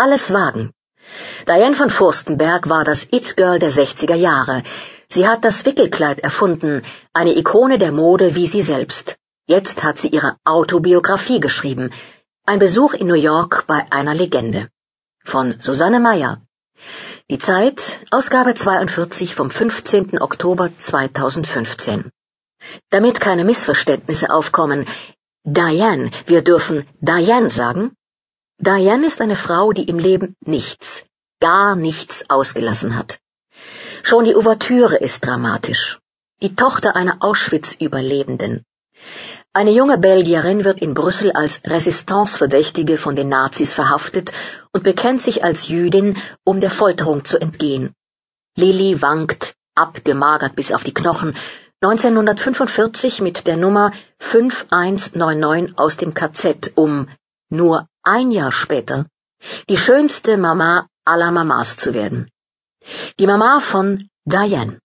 Alles wagen. Diane von Furstenberg war das It-Girl der 60er Jahre. Sie hat das Wickelkleid erfunden, eine Ikone der Mode wie sie selbst. Jetzt hat sie ihre Autobiografie geschrieben. Ein Besuch in New York bei einer Legende. Von Susanne Meyer. Die Zeit, Ausgabe 42 vom 15. Oktober 2015. Damit keine Missverständnisse aufkommen, Diane, wir dürfen Diane sagen. Diane ist eine Frau, die im Leben nichts, gar nichts ausgelassen hat. Schon die Ouvertüre ist dramatisch. Die Tochter einer Auschwitz-Überlebenden. Eine junge Belgierin wird in Brüssel als Resistance-Verdächtige von den Nazis verhaftet und bekennt sich als Jüdin, um der Folterung zu entgehen. Lilly wankt, abgemagert bis auf die Knochen, 1945 mit der Nummer 5199 aus dem KZ, um nur ein Jahr später die schönste Mama aller Mamas zu werden. Die Mama von Diane.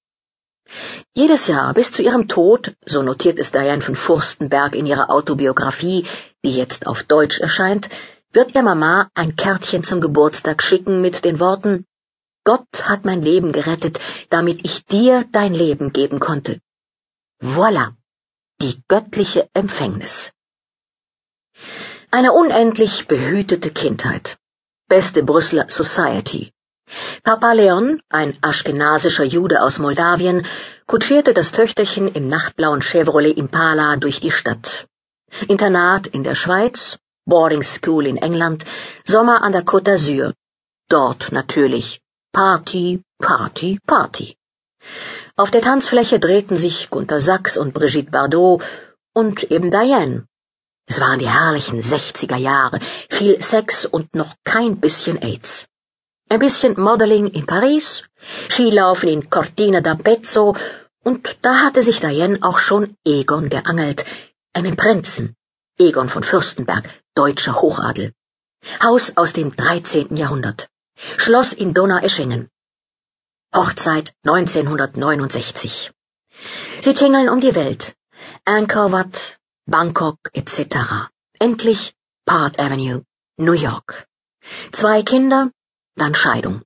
Jedes Jahr bis zu ihrem Tod, so notiert es Diane von Furstenberg in ihrer Autobiografie, die jetzt auf Deutsch erscheint, wird ihr Mama ein Kärtchen zum Geburtstag schicken mit den Worten Gott hat mein Leben gerettet, damit ich dir dein Leben geben konnte. Voila, die göttliche Empfängnis. Eine unendlich behütete Kindheit. Beste Brüsseler Society. Papa Leon, ein aschkenasischer Jude aus Moldawien, kutschierte das Töchterchen im nachtblauen Chevrolet Impala durch die Stadt. Internat in der Schweiz, Boarding School in England, Sommer an der Côte d'Azur. Dort natürlich Party, Party, Party. Auf der Tanzfläche drehten sich Gunter Sachs und Brigitte Bardot und eben Diane. Es waren die herrlichen sechziger Jahre, viel Sex und noch kein bisschen AIDS ein bisschen Modeling in Paris, Skilaufen in Cortina d'Ampezzo, und da hatte sich Diane auch schon Egon geangelt, einen Prinzen, Egon von Fürstenberg, deutscher Hochadel. Haus aus dem 13. Jahrhundert. Schloss in Donaueschingen. Hochzeit 1969. Sie tingeln um die Welt. Angkor Wat, Bangkok etc. Endlich Park Avenue, New York. Zwei Kinder, dann Scheidung.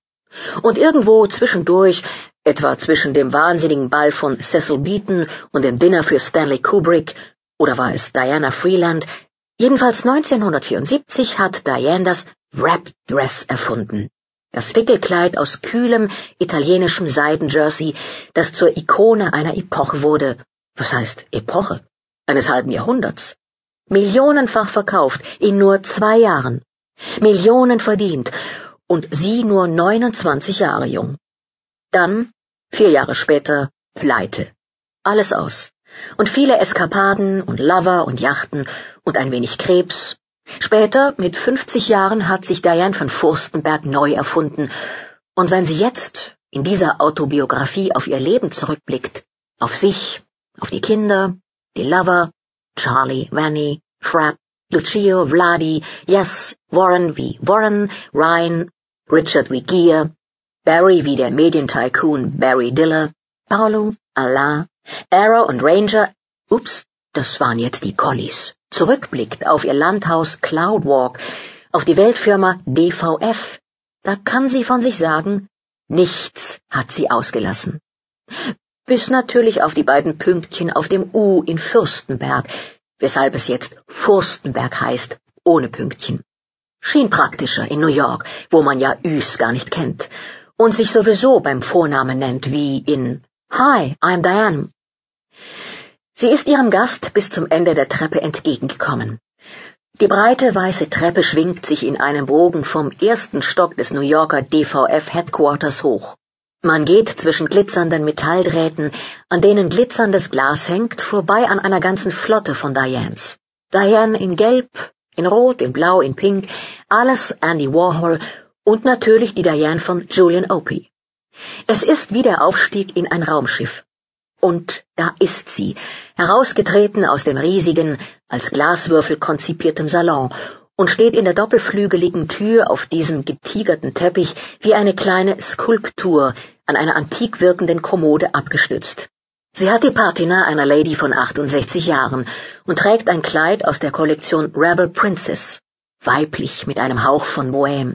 Und irgendwo zwischendurch, etwa zwischen dem wahnsinnigen Ball von Cecil Beaton und dem Dinner für Stanley Kubrick, oder war es Diana Freeland, jedenfalls 1974 hat Diane das Wrap Dress erfunden. Das Wickelkleid aus kühlem italienischem Seidenjersey, das zur Ikone einer Epoche wurde. Was heißt Epoche? Eines halben Jahrhunderts. Millionenfach verkauft in nur zwei Jahren. Millionen verdient und sie nur 29 Jahre jung. Dann, vier Jahre später, Pleite. Alles aus. Und viele Eskapaden und Lover und Yachten und ein wenig Krebs. Später, mit 50 Jahren, hat sich Diane von Furstenberg neu erfunden. Und wenn sie jetzt in dieser Autobiografie auf ihr Leben zurückblickt, auf sich, auf die Kinder, die Lover, Charlie, Vanny, Frapp, Lucio, Vladi, Yes, Warren wie Warren, Ryan, Richard wie Gier, Barry wie der Medientycoon Barry Diller, Paolo, Alain, Arrow und Ranger, ups, das waren jetzt die Collies, zurückblickt auf ihr Landhaus Cloudwalk, auf die Weltfirma DVF, da kann sie von sich sagen, nichts hat sie ausgelassen. Bis natürlich auf die beiden Pünktchen auf dem U in Fürstenberg, weshalb es jetzt Furstenberg heißt, ohne Pünktchen. Schien praktischer in New York, wo man ja Üs gar nicht kennt und sich sowieso beim Vornamen nennt wie in Hi, I'm Diane. Sie ist ihrem Gast bis zum Ende der Treppe entgegengekommen. Die breite weiße Treppe schwingt sich in einem Bogen vom ersten Stock des New Yorker DVF Headquarters hoch. Man geht zwischen glitzernden Metalldrähten, an denen glitzerndes Glas hängt, vorbei an einer ganzen Flotte von Dianes. Diane in Gelb, in Rot, in Blau, in Pink, alles Andy Warhol und natürlich die Diane von Julian Opie. Es ist wie der Aufstieg in ein Raumschiff. Und da ist sie, herausgetreten aus dem riesigen, als Glaswürfel konzipierten Salon und steht in der doppelflügeligen Tür auf diesem getigerten Teppich wie eine kleine Skulptur an einer antik wirkenden Kommode abgestützt. Sie hat die Patina einer Lady von 68 Jahren und trägt ein Kleid aus der Kollektion Rebel Princess, weiblich mit einem Hauch von Bohème.